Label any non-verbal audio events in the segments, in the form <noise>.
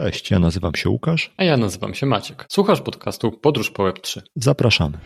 Cześć, ja nazywam się Łukasz. A ja nazywam się Maciek. Słuchasz podcastu Podróż po Web3. Zapraszamy.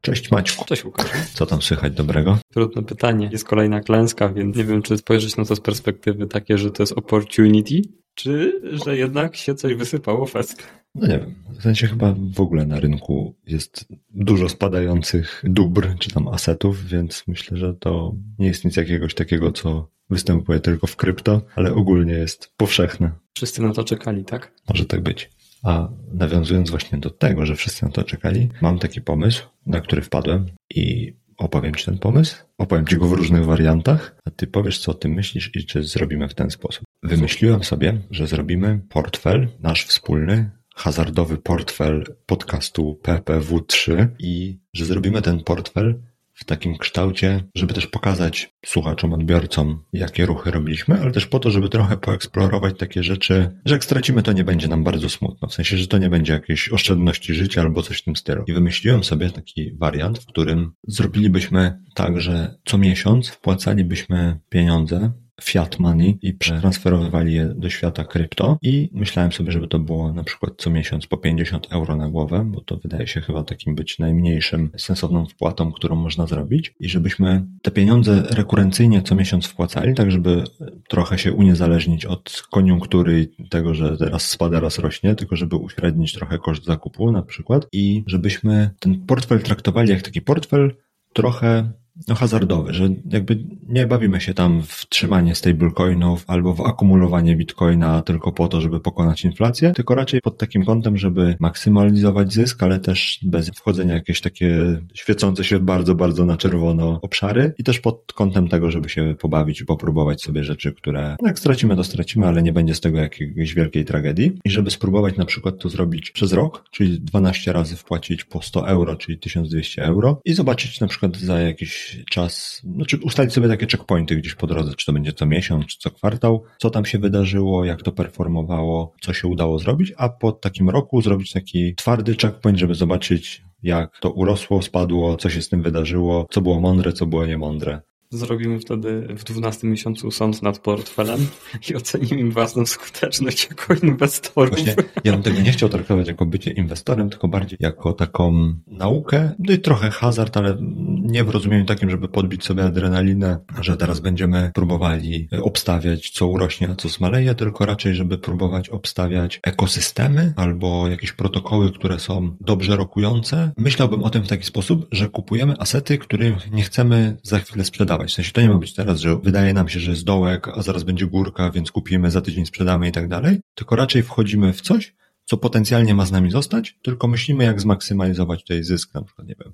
Cześć Maćku. Cześć Łukasz. Co tam słychać dobrego? Trudne pytanie. Jest kolejna klęska, więc nie wiem, czy spojrzeć na to z perspektywy takie, że to jest opportunity, czy że jednak się coś wysypało fest. No nie wiem. W sensie chyba w ogóle na rynku jest dużo spadających dóbr czy tam asetów, więc myślę, że to nie jest nic jakiegoś takiego, co występuje tylko w krypto, ale ogólnie jest powszechne. Wszyscy na to czekali, tak? Może tak być. A nawiązując właśnie do tego, że wszyscy na to czekali, mam taki pomysł, na który wpadłem i opowiem Ci ten pomysł. Opowiem Ci go w różnych wariantach, a Ty powiesz, co o tym myślisz i czy zrobimy w ten sposób. Wymyśliłem sobie, że zrobimy portfel nasz wspólny, hazardowy portfel podcastu PPW3 i że zrobimy ten portfel w takim kształcie, żeby też pokazać słuchaczom, odbiorcom, jakie ruchy robiliśmy, ale też po to, żeby trochę poeksplorować takie rzeczy, że jak stracimy, to nie będzie nam bardzo smutno. W sensie, że to nie będzie jakieś oszczędności życia albo coś w tym stylu. I wymyśliłem sobie taki wariant, w którym zrobilibyśmy tak, że co miesiąc wpłacalibyśmy pieniądze fiat money i przetransferowali je do świata krypto. I myślałem sobie, żeby to było na przykład co miesiąc po 50 euro na głowę, bo to wydaje się chyba takim być najmniejszym sensowną wpłatą, którą można zrobić. I żebyśmy te pieniądze rekurencyjnie co miesiąc wpłacali, tak żeby trochę się uniezależnić od koniunktury tego, że teraz spada, raz rośnie, tylko żeby uśrednić trochę koszt zakupu na przykład. I żebyśmy ten portfel traktowali jak taki portfel trochę no, hazardowy, że jakby nie bawimy się tam w trzymanie stablecoinów albo w akumulowanie bitcoina tylko po to, żeby pokonać inflację, tylko raczej pod takim kątem, żeby maksymalizować zysk, ale też bez wchodzenia w jakieś takie świecące się bardzo, bardzo na czerwono obszary i też pod kątem tego, żeby się pobawić i popróbować sobie rzeczy, które jak stracimy, to stracimy, ale nie będzie z tego jakiejś wielkiej tragedii. I żeby spróbować na przykład to zrobić przez rok, czyli 12 razy wpłacić po 100 euro, czyli 1200 euro i zobaczyć na przykład za jakiś czas, znaczy ustalić sobie takie checkpointy gdzieś po drodze, czy to będzie co miesiąc, czy co kwartał, co tam się wydarzyło, jak to performowało, co się udało zrobić, a po takim roku zrobić taki twardy checkpoint, żeby zobaczyć, jak to urosło, spadło, co się z tym wydarzyło, co było mądre, co było niemądre. Zrobimy wtedy w 12 miesiącu sąd nad portfelem i ocenimy im własną skuteczność jako inwestorów. Właśnie, ja bym tego nie chciał traktować jako bycie inwestorem, tylko bardziej jako taką naukę, no i trochę hazard, ale nie w rozumieniu takim, żeby podbić sobie adrenalinę, że teraz będziemy próbowali obstawiać, co urośnie, a co zmaleje, tylko raczej, żeby próbować obstawiać ekosystemy albo jakieś protokoły, które są dobrze rokujące. Myślałbym o tym w taki sposób, że kupujemy asety, których nie chcemy za chwilę sprzedawać. W sensie to nie ma być teraz, że wydaje nam się, że jest dołek, a zaraz będzie górka, więc kupimy, za tydzień sprzedamy i tak dalej. Tylko raczej wchodzimy w coś, co potencjalnie ma z nami zostać, tylko myślimy, jak zmaksymalizować tutaj zysk, na przykład, nie wiem,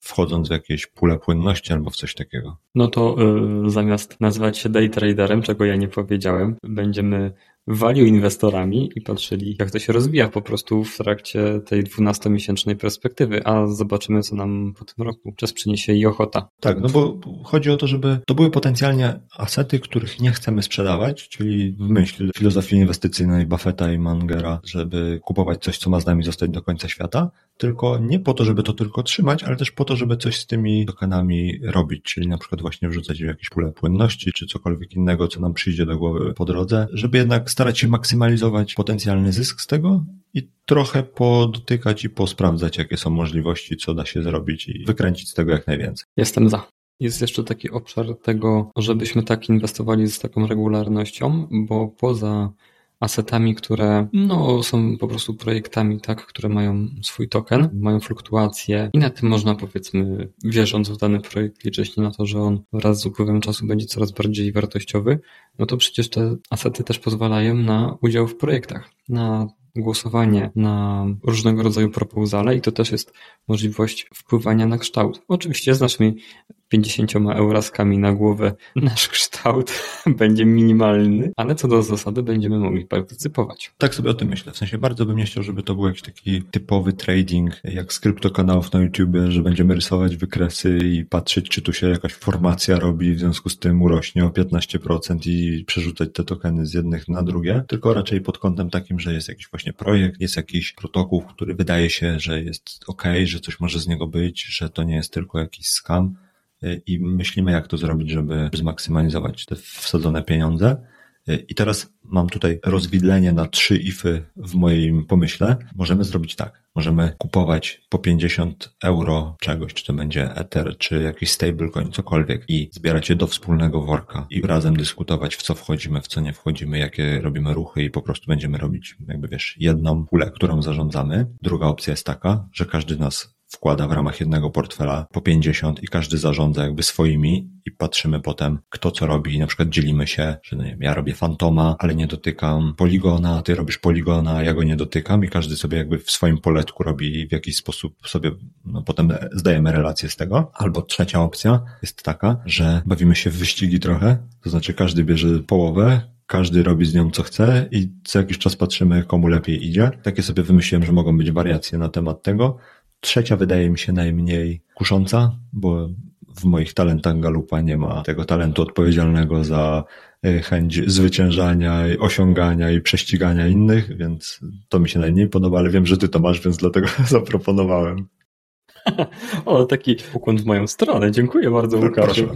wchodząc w jakieś pule płynności albo w coś takiego. No to y, zamiast nazywać się day traderem, czego ja nie powiedziałem, będziemy value inwestorami i patrzyli, jak to się rozwija po prostu w trakcie tej 12-miesięcznej perspektywy, a zobaczymy, co nam po tym roku czas przyniesie i ochota. Tak, no bo chodzi o to, żeby to były potencjalnie asety, których nie chcemy sprzedawać, czyli w myśl filozofii inwestycyjnej Buffetta i Mangera, żeby kupować coś, co ma z nami zostać do końca świata, tylko nie po to, żeby to tylko trzymać, ale też po to, żeby coś z tymi tokenami robić, czyli na przykład właśnie wrzucać w jakieś pule płynności, czy cokolwiek innego, co nam przyjdzie do głowy po drodze, żeby jednak starać się maksymalizować potencjalny zysk z tego i trochę podotykać i posprawdzać, jakie są możliwości, co da się zrobić i wykręcić z tego jak najwięcej. Jestem za. Jest jeszcze taki obszar tego, żebyśmy tak inwestowali z taką regularnością, bo poza asetami, które no, są po prostu projektami, tak, które mają swój token, mają fluktuacje i na tym można powiedzmy, wierząc w dany projekt, liczyć na to, że on wraz z upływem czasu będzie coraz bardziej wartościowy, no to przecież te asety też pozwalają na udział w projektach, na głosowanie na różnego rodzaju proposale i to też jest możliwość wpływania na kształt. Oczywiście z naszymi 50 euroskami na głowę nasz kształt <laughs> będzie minimalny, ale co do zasady będziemy mogli partycypować. Tak sobie o tym myślę. W sensie bardzo bym nie chciał, żeby to był jakiś taki typowy trading, jak z kryptokanałów na YouTube, że będziemy rysować wykresy i patrzeć, czy tu się jakaś formacja robi, w związku z tym urośnie o 15% i przerzucać te tokeny z jednych na drugie, tylko raczej pod kątem takim, że jest jakiś właśnie projekt, jest jakiś protokół, który wydaje się, że jest ok, że coś może z niego być, że to nie jest tylko jakiś scam i myślimy, jak to zrobić, żeby zmaksymalizować te wsadzone pieniądze. I teraz mam tutaj rozwidlenie na trzy ify w moim pomyśle. Możemy zrobić tak. Możemy kupować po 50 euro czegoś, czy to będzie Ether, czy jakiś stablecoin, cokolwiek i zbierać je do wspólnego worka i razem dyskutować, w co wchodzimy, w co nie wchodzimy, jakie robimy ruchy i po prostu będziemy robić, jakby wiesz, jedną pulę, którą zarządzamy. Druga opcja jest taka, że każdy nas wkłada w ramach jednego portfela po 50 i każdy zarządza jakby swoimi i patrzymy potem, kto co robi i na przykład dzielimy się, że no nie wiem, ja robię fantoma, ale nie dotykam poligona, ty robisz poligona, ja go nie dotykam i każdy sobie jakby w swoim poletku robi w jakiś sposób sobie, no potem zdajemy relację z tego. Albo trzecia opcja jest taka, że bawimy się w wyścigi trochę, to znaczy każdy bierze połowę, każdy robi z nią co chce i co jakiś czas patrzymy, komu lepiej idzie. Takie sobie wymyśliłem, że mogą być wariacje na temat tego. Trzecia wydaje mi się najmniej kusząca, bo w moich talentach Galupa nie ma tego talentu odpowiedzialnego za e, chęć zwyciężania, osiągania i prześcigania innych, więc to mi się najmniej podoba, ale wiem, że ty to masz, więc dlatego <laughs> zaproponowałem. <laughs> O, taki ukłon w moją stronę. Dziękuję bardzo, Łukaszu.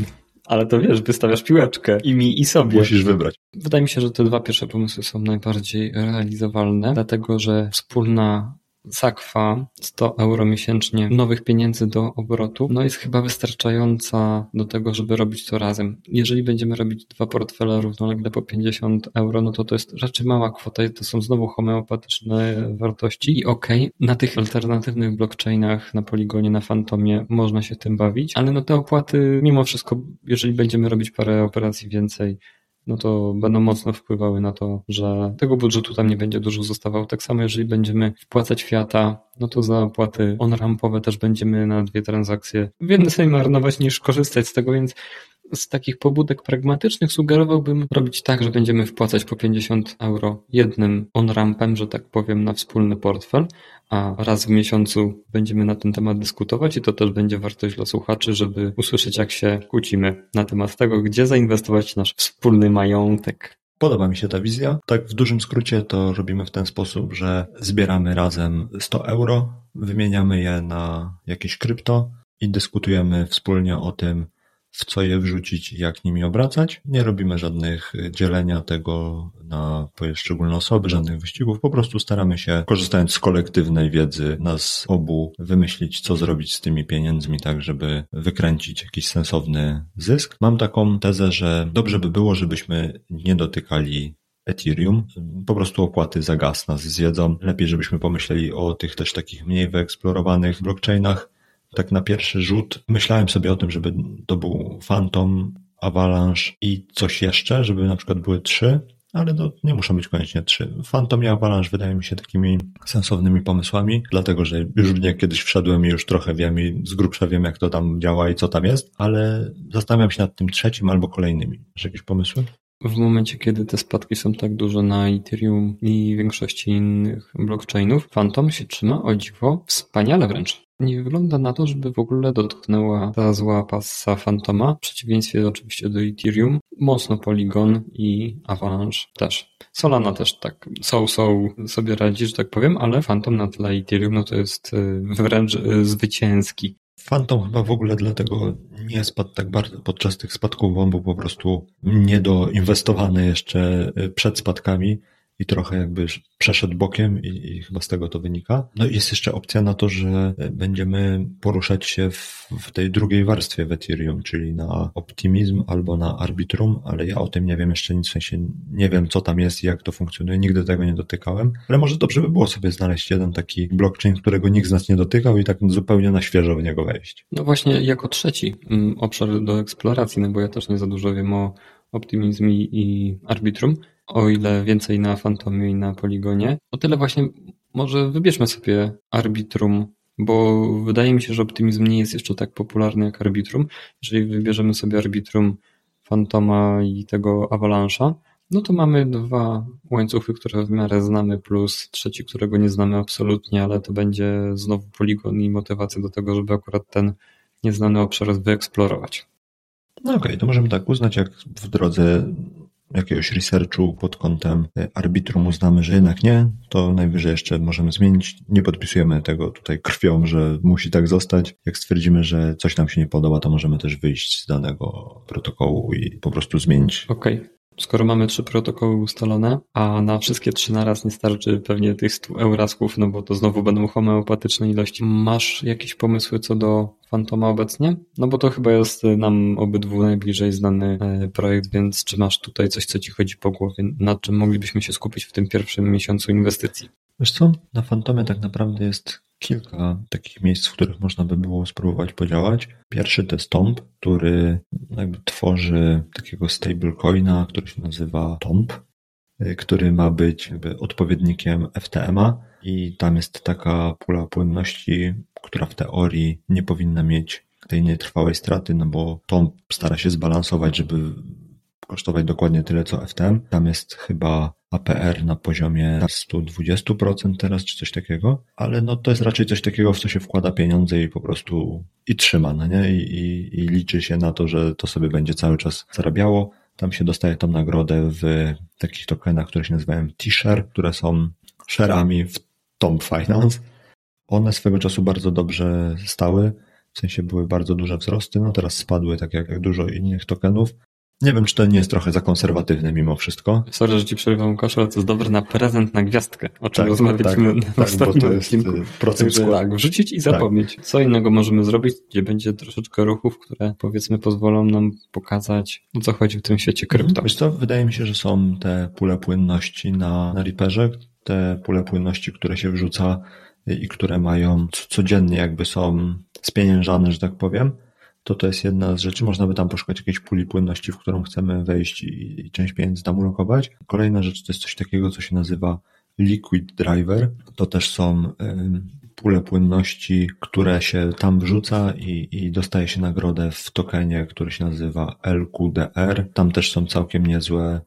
Ale to wiesz, wystawiasz piłeczkę i mi, i sobie. Musisz wybrać. Wydaje mi się, że te dwa pierwsze pomysły są najbardziej realizowalne, dlatego że wspólna sakwa 100 euro miesięcznie nowych pieniędzy do obrotu, no jest chyba wystarczająca do tego, żeby robić to razem. Jeżeli będziemy robić dwa portfele równolegle po 50 euro, no to to jest raczej mała kwota to są znowu homeopatyczne wartości i okej, okay, na tych alternatywnych blockchainach, na Poligonie, na Fantomie można się tym bawić, ale no te opłaty mimo wszystko, jeżeli będziemy robić parę operacji więcej, no to będą mocno wpływały na to, że tego budżetu tam nie będzie dużo zostawał. Tak samo jeżeli będziemy wpłacać fiata, no to za opłaty on-rampowe też będziemy na dwie transakcje więcej marnować niż korzystać z tego, więc z takich pobudek pragmatycznych sugerowałbym robić tak, że będziemy wpłacać po 50 euro jednym on-rampem, że tak powiem, na wspólny portfel, a raz w miesiącu będziemy na ten temat dyskutować i to też będzie wartość dla słuchaczy, żeby usłyszeć, jak się kłócimy na temat tego, gdzie zainwestować nasz wspólny majątek. Podoba mi się ta wizja. Tak w dużym skrócie to robimy w ten sposób, że zbieramy razem 100 euro, wymieniamy je na jakieś krypto i dyskutujemy wspólnie o tym, w co je wrzucić i jak nimi obracać. Nie robimy żadnych y, dzielenia tego na poszczególne osoby, żadnych wyścigów. Po prostu staramy się, korzystając z kolektywnej wiedzy nas obu, wymyślić, co zrobić z tymi pieniędzmi, tak żeby wykręcić jakiś sensowny zysk. Mam taką tezę, że dobrze by było, żebyśmy nie dotykali Ethereum. Po prostu opłaty za gaz nas zjedzą. Lepiej, żebyśmy pomyśleli o tych też takich mniej wyeksplorowanych blockchainach, tak na pierwszy rzut myślałem sobie o tym, żeby to był Phantom, Avalanche i coś jeszcze, żeby na przykład były trzy, ale to nie muszą być koniecznie trzy. Phantom i Avalanche wydają mi się takimi sensownymi pomysłami, dlatego że już w nie kiedyś wszedłem i już trochę wiem i z grubsza wiem, jak to tam działa i co tam jest, ale zastanawiam się nad tym trzecim albo kolejnymi. Masz jakieś pomysły? W momencie, kiedy te spadki są tak duże na Ethereum i większości innych blockchainów, Phantom się trzyma o dziwo wspaniale wręcz. Nie wygląda na to, żeby w ogóle dotknęła ta zła pasa Fantoma, w przeciwieństwie oczywiście do Ethereum. Mocno Polygon i Avalanche też. Solana też tak so-so sobie radzi, że tak powiem, ale Phantom na tle Ethereum no to jest y, wręcz y, zwycięski. Phantom chyba w ogóle dlatego nie spadł tak bardzo podczas tych spadków, bo on był po prostu niedoinwestowany jeszcze y, przed spadkami i trochę jakby przeszedł bokiem i, i, chyba z tego to wynika. No i jest jeszcze opcja na to, że będziemy poruszać się w, w, tej drugiej warstwie w Ethereum, czyli na optymizm albo na arbitrum, ale ja o tym nie wiem jeszcze nic, w sensie nie wiem co tam jest i jak to funkcjonuje, nigdy tego nie dotykałem, ale może dobrze by było sobie znaleźć jeden taki blockchain, którego nikt z nas nie dotykał i tak zupełnie na świeżo w niego wejść. No właśnie jako trzeci mm, obszar do eksploracji, no bo ja też nie za dużo wiem o optymizm i arbitrum, o ile więcej na Fantomie i na Poligonie, o tyle właśnie może wybierzmy sobie Arbitrum, bo wydaje mi się, że optymizm nie jest jeszcze tak popularny jak Arbitrum. Jeżeli wybierzemy sobie Arbitrum Fantoma i tego Avalanche'a, no to mamy dwa łańcuchy, które w miarę znamy, plus trzeci, którego nie znamy absolutnie, ale to będzie znowu poligon i motywacja do tego, żeby akurat ten nieznany obszar wyeksplorować. No okej, okay, to możemy tak uznać, jak w drodze jakiegoś researchu pod kątem arbitrum uznamy, że jednak nie, to najwyżej jeszcze możemy zmienić. Nie podpisujemy tego tutaj krwią, że musi tak zostać. Jak stwierdzimy, że coś nam się nie podoba, to możemy też wyjść z danego protokołu i po prostu zmienić. Okej. Okay. Skoro mamy trzy protokoły ustalone, a na wszystkie trzy naraz nie starczy pewnie tych 100 eurasków, no bo to znowu będą homeopatyczne ilości. Masz jakieś pomysły co do Fantoma obecnie? No bo to chyba jest nam obydwu najbliżej znany e, projekt, więc czy masz tutaj coś, co ci chodzi po głowie, nad czym moglibyśmy się skupić w tym pierwszym miesiącu inwestycji? Wiesz co, na Fantomie tak naprawdę jest kilka takich miejsc, w których można by było spróbować podziałać. Pierwszy to jest Tomb, który jakby tworzy takiego stablecoina, który się nazywa Tomb, y, który ma być jakby odpowiednikiem FTMA i tam jest taka pula płynności, która w teorii nie powinna mieć tej nietrwałej straty, no bo Tomb stara się zbalansować, żeby kosztować dokładnie tyle co FTM. Tam jest chyba APR na poziomie 120% teraz, czy coś takiego, ale no to jest raczej coś takiego, w co się wkłada pieniądze i po prostu i trzyma, no nie? I, i, i liczy się na to, że to sobie będzie cały czas zarabiało. Tam się dostaje tą nagrodę w takich tokenach, które się nazywają T-share, które są share'ami w Tom Finance. One swego czasu bardzo dobrze stały, w sensie były bardzo duże wzrosty, no teraz spadły tak jak, dużo innych tokenów, nie wiem, czy to nie jest trochę za konserwatywne mimo wszystko. Sorry, że ci przerywam, Łukasz, ale to jest dobry na prezent na gwiazdkę, o czym tak, rozmawialiśmy tak, tak, bo to jest odcinku. Y, Także tak, wrzucić i tak. zapomnieć. Tak. Co innego możemy zrobić, gdzie będzie troszeczkę ruchów, które powiedzmy pozwolą nam pokazać, o co chodzi w tym świecie krypto. Mhm. Wiesz co, wydaje mi się, że są te pule płynności na, na Reaperze, te pule płynności, które się wrzuca i które mają codziennie jakby są spieniężane, że tak powiem to to jest jedna z rzeczy. Można by tam poszukać jakiejś puli płynności, w którą chcemy wejść i, i część pieniędzy tam ulokować. Kolejna rzecz to jest coś takiego, co się nazywa Liquid Driver. To też są pule płynności, które się tam wrzuca i, i dostaje się nagrodę w tokenie, który się nazywa LQDR. Tam też są całkiem niezłe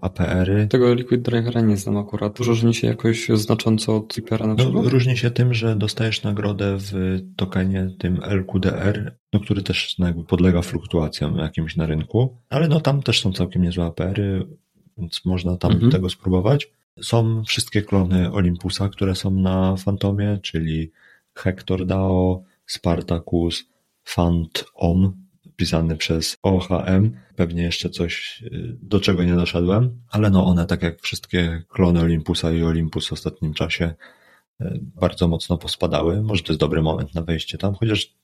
APR-y. Tego Liquid Drivera nie znam akurat. Różni się jakoś znacząco od Reapera na przykład? No, różni się tym, że dostajesz nagrodę w tokenie tym LQDR, no, który też no, jakby podlega fluktuacjom jakimś na rynku, ale no tam też są całkiem niezłe APR-y, więc można tam mhm. tego spróbować. Są wszystkie klony Olympusa, które są na Fantomie, czyli Hector DAO, Spartacus, Phantom, pisany przez OHM. Pewnie jeszcze coś, y, do czego nie doszedłem, ale no one, tak jak wszystkie klony Olympusa i Olympus w ostatnim czasie, y, bardzo mocno pospadały. Może to jest dobry moment na wejście tam, chociaż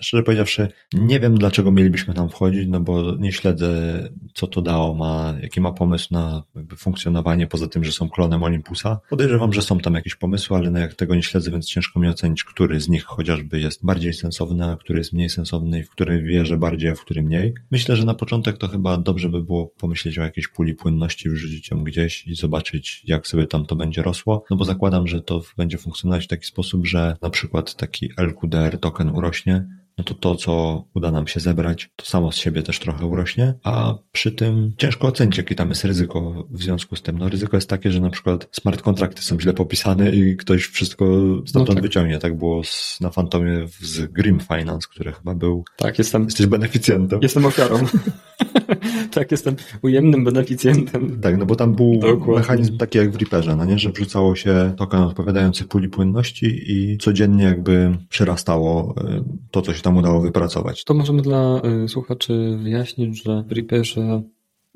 szczerze powiedziawszy, nie wiem dlaczego mielibyśmy tam wchodzić, no bo nie śledzę, co to dało, ma, jaki ma pomysł na funkcjonowanie, poza tym, że są klonem Olympusa. Podejrzewam, że są tam jakieś pomysły, ale no jak tego nie śledzę, więc ciężko mi ocenić, który z nich chociażby jest bardziej sensowny, a który jest mniej sensowny i w który wierzę bardziej, a w który mniej. Myślę, że na początek to chyba dobrze by było pomyśleć o jakiejś puli płynności, wrzucić ją gdzieś i zobaczyć, jak sobie tam to będzie rosło, no bo zakładam, że to będzie funkcjonować w taki sposób, że na przykład taki LQDR token urośnie, no to to, co uda nam się zebrać, to samo z siebie też trochę urośnie, a przy tym ciężko ocenić, jakie tam jest ryzyko w związku z tym. No ryzyko jest takie, że na przykład smart kontrakty są źle popisane i ktoś wszystko stamtąd no tak. wyciągnie. Tak było z, na Fantomie z Grim Finance, który chyba był... Tak, jestem... Jesteś beneficjentem. Jestem ofiarą. <laughs> <laughs> tak, jestem ujemnym beneficjentem. Tak, no bo tam był Dokładnie. mechanizm taki jak w Reaperze, no nie, że wrzucało się token odpowiadający puli płynności i codziennie jakby przyrastało y, to, co się tam udało wypracować. To możemy dla y, słuchaczy wyjaśnić, że w Reaperze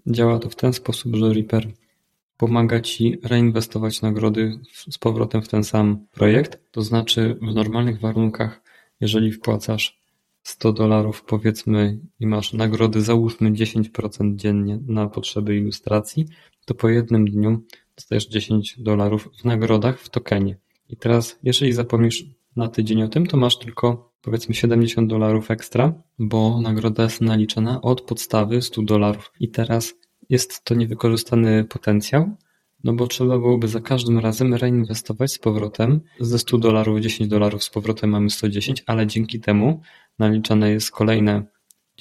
działa to w ten sposób, że Reaper pomaga ci reinwestować nagrody z powrotem w ten sam projekt. To znaczy w normalnych warunkach, jeżeli wpłacasz 100 dolarów powiedzmy i masz nagrody załóżmy 10% dziennie na potrzeby ilustracji, to po jednym dniu dostajesz 10 dolarów w nagrodach w tokenie. I teraz, jeżeli zapomnisz na tydzień o tym, to masz tylko powiedzmy 70 dolarów ekstra, bo nagroda jest naliczana od podstawy 100 dolarów. I teraz jest to niewykorzystany potencjał, no bo trzeba byłoby za każdym razem reinwestować z powrotem ze 100 dolarów 10 dolarów z powrotem mamy 110, ale dzięki temu naliczane jest kolejne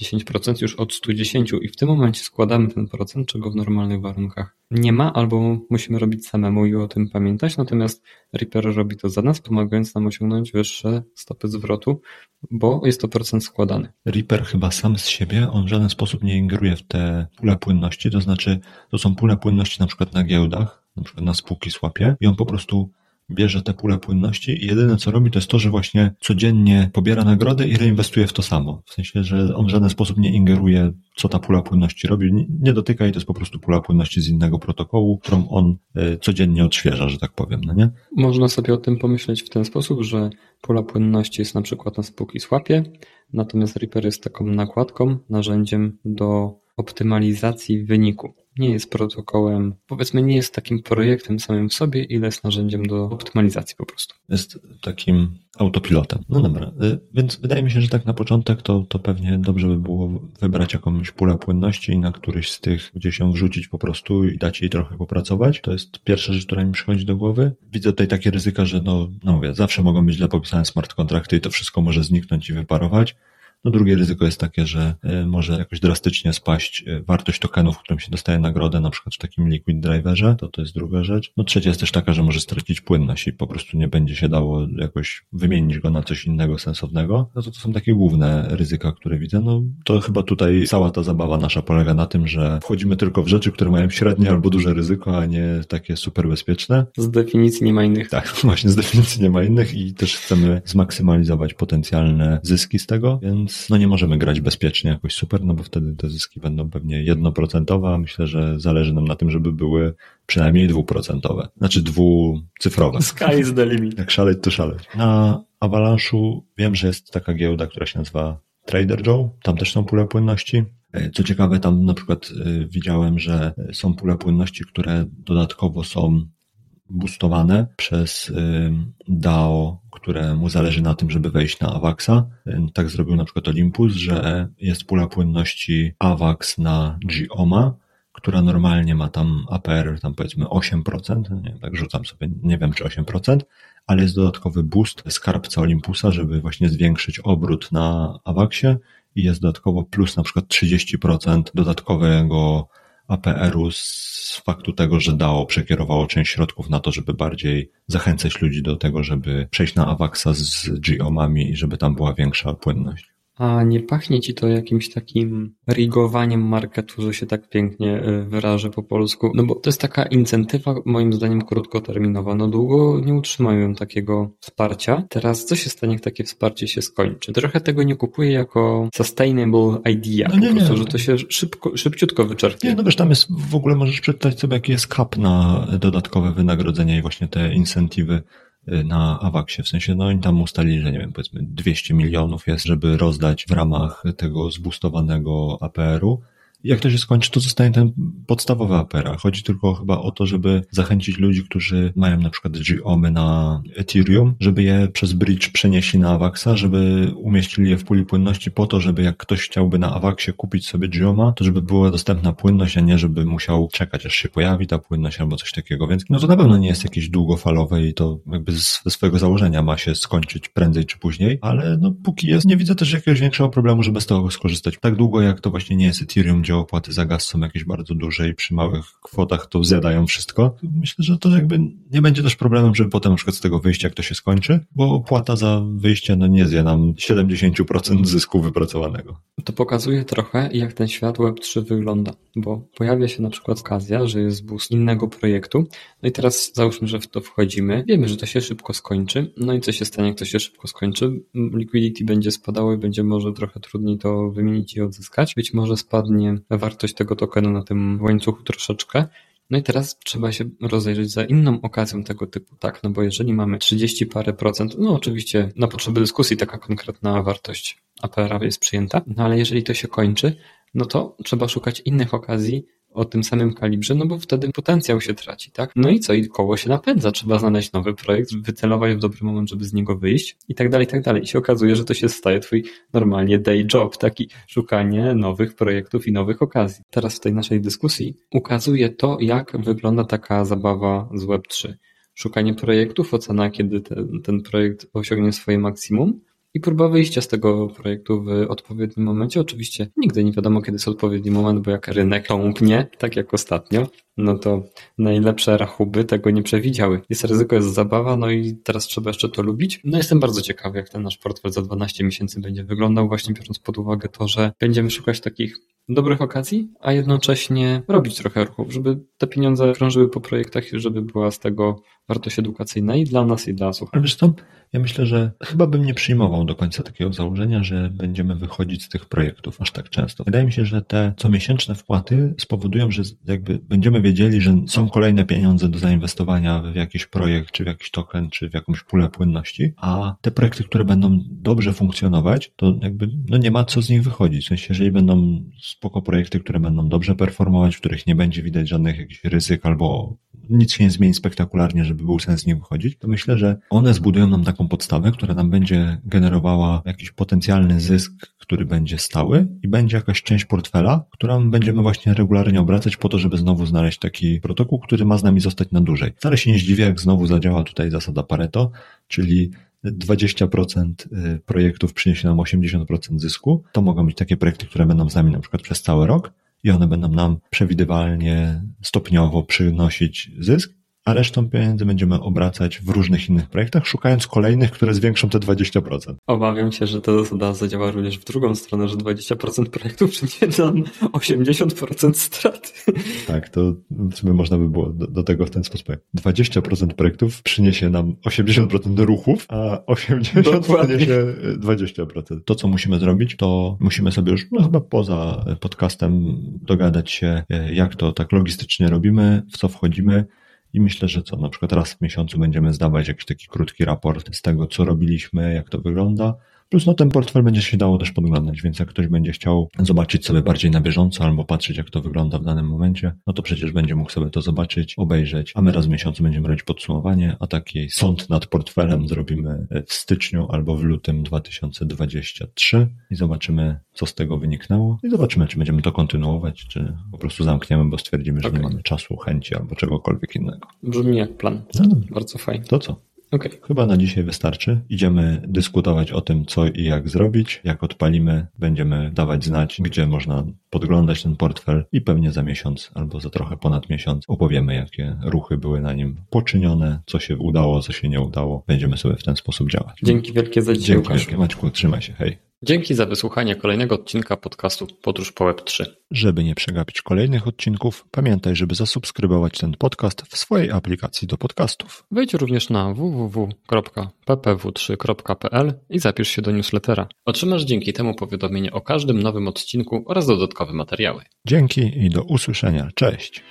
10% już od 110 i w tym momencie składamy ten procent, czego w normalnych warunkach nie ma, albo musimy robić samemu i o tym pamiętać, natomiast Reaper robi to za nas, pomagając nam osiągnąć wyższe stopy zwrotu, bo jest to procent składany. Reaper chyba sam z siebie, on w żaden sposób nie ingeruje w te pule płynności, to znaczy to są pule płynności na przykład na giełdach, na przykład na spółki słapie i on po prostu bierze tę pulę płynności i jedyne co robi to jest to, że właśnie codziennie pobiera nagrodę i reinwestuje w to samo. W sensie, że on w żaden sposób nie ingeruje, co ta pula płynności robi, nie dotyka i to jest po prostu pula płynności z innego protokołu, którą on e, codziennie odświeża, że tak powiem, no nie? Można sobie o tym pomyśleć w ten sposób, że pula płynności jest na przykład na spółki słapie, natomiast Reaper jest taką nakładką, narzędziem do optymalizacji wyniku nie jest protokołem, powiedzmy nie jest takim projektem samym w sobie, ile jest narzędziem do optymalizacji po prostu. Jest takim autopilotem. No dobra, y, więc wydaje mi się, że tak na początek to, to pewnie dobrze by było wybrać jakąś pulę płynności i na któryś z tych gdzieś ją wrzucić po prostu i dać jej trochę popracować. To jest pierwsza rzecz, która mi przychodzi do głowy. Widzę tutaj takie ryzyka, że no, no mówię, zawsze mogą być źle popisane smart kontrakty i to wszystko może zniknąć i wyparować. No drugie ryzyko jest takie, że e, może jakoś drastycznie spaść e, wartość tokenów, którym się dostaje nagrodę, na przykład w takim liquid driverze, to to jest druga rzecz. No trzecia jest też taka, że może stracić płynność i po prostu nie będzie się dało jakoś wymienić go na coś innego sensownego. No to to są takie główne ryzyka, które widzę. No to chyba tutaj cała ta zabawa nasza polega na tym, że wchodzimy tylko w rzeczy, które mają średnie albo duże ryzyko, a nie takie super bezpieczne. Z definicji nie ma innych. Tak, <laughs> właśnie z definicji nie ma innych i też chcemy zmaksymalizować potencjalne zyski z tego, więc więc no nie możemy grać bezpiecznie jakoś super, no bo wtedy te zyski będą pewnie jednoprocentowe, a myślę, że zależy nam na tym, żeby były przynajmniej dwuprocentowe, znaczy dwucyfrowe. Sky is the limit. Jak szaleć, to szaleć. Na Avalanche'u wiem, że jest taka giełda, która się nazywa Trader Joe, tam też są pule płynności. Co ciekawe, tam na przykład y, widziałem, że są pule płynności, które dodatkowo są boostowane przez y, DAO, któremu zależy na tym, żeby wejść na AVAXa. Tak zrobił na przykład Olympus, że jest pula płynności AVAX na GOMA, która normalnie ma tam APR tam powiedzmy 8%, nie, tak rzucam sobie, nie wiem czy 8%, ale jest dodatkowy boost skarbca Olympusa, żeby właśnie zwiększyć obrót na AVAXie i jest dodatkowo plus na przykład 30% dodatkowego APR-u z faktu tego, że DAO przekierowało część środków na to, żeby bardziej zachęcać ludzi do tego, żeby przejść na Avaxa z GOMami i żeby tam była większa płynność. A nie pachnie ci to jakimś takim rigowaniem marketu, że się tak pięknie e, wyrażę po polsku? No bo to jest taka incentywa, moim zdaniem, krótkoterminowa. No długo nie utrzymają takiego wsparcia. Teraz co się stanie, jak takie wsparcie się skończy? Trochę tego nie kupuję jako sustainable idea, no nie, po prostu, nie. że to się szybko, szybciutko wyczerpie. Nie, no wiesz, tam jest w ogóle możesz przeczytać sobie, jaki jest cap na dodatkowe wynagrodzenia i właśnie te incentywy na Awaksie. W sensie, no oni tam ustalili, że nie wiem, powiedzmy 200 milionów jest, żeby rozdać w ramach tego zbustowanego APR-u jak to się skończy, to zostanie ten podstawowy APR. Chodzi tylko chyba o to, żeby zachęcić ludzi, którzy mają na przykład GOMy na Ethereum, żeby je przez bridge przenieśli na Avaxa, żeby umieścili je w puli płynności po to, żeby jak ktoś chciałby na Avaxie kupić sobie GOMa, to żeby była dostępna płynność, a nie żeby musiał czekać, aż się pojawi ta płynność albo coś takiego. Więc no to na pewno nie jest jakieś długofalowe i to jakby ze swojego założenia ma się skończyć prędzej czy później, ale no póki jest, nie widzę też jakiegoś większego problemu, żeby z tego skorzystać. Tak długo jak to właśnie nie jest Ethereum, gdzie opłaty za gaz są jakieś bardzo duże i przy małych kwotach to zjadają wszystko. Myślę, że to jakby nie będzie też problemem, żeby potem na przykład z tego wyjścia, jak to się skończy, bo opłata za wyjście no nie zje nam 70% zysku wypracowanego. To pokazuje trochę, jak ten świat Web3 wygląda, bo pojawia się na przykład okazja, że jest boost innego projektu, no i teraz załóżmy, że w to wchodzimy, wiemy, że to się szybko skończy, no i co się stanie, jak to się szybko skończy? Liquidity będzie spadało i będzie może trochę trudniej to wymienić i odzyskać. Być może spadnie wartość tego tokenu na tym łańcuchu troszeczkę. No i teraz trzeba się rozejrzeć za inną okazją tego typu, tak? No bo jeżeli mamy 30 parę procent, no oczywiście na potrzeby dyskusji taka konkretna wartość APR jest przyjęta, no ale jeżeli to się kończy, no to trzeba szukać innych okazji, o tym samym kalibrze, no bo wtedy potencjał się traci, tak? No i co? I koło się napędza. Trzeba znaleźć nowy projekt, wycelować w dobry moment, żeby z niego wyjść i tak dalej, i tak dalej. I się okazuje, że to się staje twój normalnie day job, taki szukanie nowych projektów i nowych okazji. Teraz w tej naszej dyskusji ukazuje to, jak wygląda taka zabawa z Web3. Szukanie projektów, ocena, kiedy ten, ten projekt osiągnie swoje maksimum, i próba wyjścia z tego projektu w odpowiednim momencie. Oczywiście nigdy nie wiadomo, kiedy jest odpowiedni moment, bo jak rynek tąpnie, tak jak ostatnio, no to najlepsze rachuby tego nie przewidziały. Jest ryzyko, jest zabawa, no i teraz trzeba jeszcze to lubić. No jestem bardzo ciekawy, jak ten nasz portfel za 12 miesięcy będzie wyglądał, właśnie biorąc pod uwagę to, że będziemy szukać takich dobrych okazji, a jednocześnie robić trochę ruchów, żeby te pieniądze krążyły po projektach i żeby była z tego wartość edukacyjna i dla nas, i dla słuchaczy. Ale wiesz co, ja myślę, że chyba bym nie przyjmował do końca takiego założenia, że będziemy wychodzić z tych projektów aż tak często. Wydaje mi się, że te comiesięczne wpłaty spowodują, że jakby będziemy wiedzieli, że są kolejne pieniądze do zainwestowania w jakiś projekt, czy w jakiś token, czy w jakąś pulę płynności, a te projekty, które będą dobrze funkcjonować, to jakby no nie ma co z nich wychodzić. W sensie, jeżeli będą spoko projekty, które będą dobrze performować, w których nie będzie widać żadnych jakichś ryzyk albo nic się nie zmieni spektakularnie, żeby był sens z wychodzić, to myślę, że one zbudują nam taką podstawę, która nam będzie generowała jakiś potencjalny zysk, który będzie stały i będzie jakaś część portfela, którą będziemy właśnie regularnie obracać po to, żeby znowu znaleźć taki protokół, który ma z nami zostać na dłużej. Wcale się nie zdziwię, jak znowu zadziała tutaj zasada Pareto, czyli 20% y, projektów przyniesie nam 80% zysku. To mogą być takie projekty, które będą z nami na przykład przez cały rok i one będą nam przewidywalnie, stopniowo przynosić zysk a resztą pieniędzy będziemy obracać w różnych innych projektach, szukając kolejnych, które zwiększą te 20%. Obawiam się, że to zasada zadziała również w drugą stronę, że 20% projektów przyniesie nam 80% straty. Tak, to w sumie można by było do, do tego w ten sposób. 20% projektów przyniesie nam 80% ruchów, a 80% Dokładnie. przyniesie 20%. To, co musimy zrobić, to musimy sobie już, no chyba poza podcastem dogadać się, jak to tak logistycznie robimy, w co wchodzimy, i myślę, że co, na przykład raz w miesiącu będziemy zdawać jakiś taki krótki raport z tego, co robiliśmy, jak to wygląda, Plus no ten portfel będzie się dało też podglądać, więc jak ktoś będzie chciał zobaczyć sobie bardziej na bieżąco albo patrzeć jak to wygląda w danym momencie, no to przecież będzie mógł sobie to zobaczyć, obejrzeć, a my raz w miesiącu będziemy robić podsumowanie, a taki sąd nad portfelem zrobimy w styczniu albo w lutym 2023 i zobaczymy co z tego wyniknęło i zobaczymy czy będziemy to kontynuować, czy po prostu zamkniemy, bo stwierdzimy, że okay. nie mamy czasu, chęci albo czegokolwiek innego. Brzmi jak plan. No, Bardzo fajnie. To co? Okay. Chyba na dzisiaj wystarczy. Idziemy dyskutować o tym, co i jak zrobić. Jak odpalimy, będziemy dawać znać, gdzie można podglądać ten portfel i pewnie za miesiąc albo za trochę ponad miesiąc opowiemy, jakie ruchy były na nim poczynione, co się udało, co się nie udało. Będziemy sobie w ten sposób działać. Dzięki wielkie za dzisiaj. Dzięki wielkie Maćku, trzymaj się, hej. Dzięki za wysłuchanie kolejnego odcinka podcastu Podróż po Web 3. Żeby nie przegapić kolejnych odcinków, pamiętaj, żeby zasubskrybować ten podcast w swojej aplikacji do podcastów. Wejdź również na www.ppw3.pl i zapisz się do newslettera. Otrzymasz dzięki temu powiadomienie o każdym nowym odcinku oraz dodatkowe materiały. Dzięki i do usłyszenia. Cześć.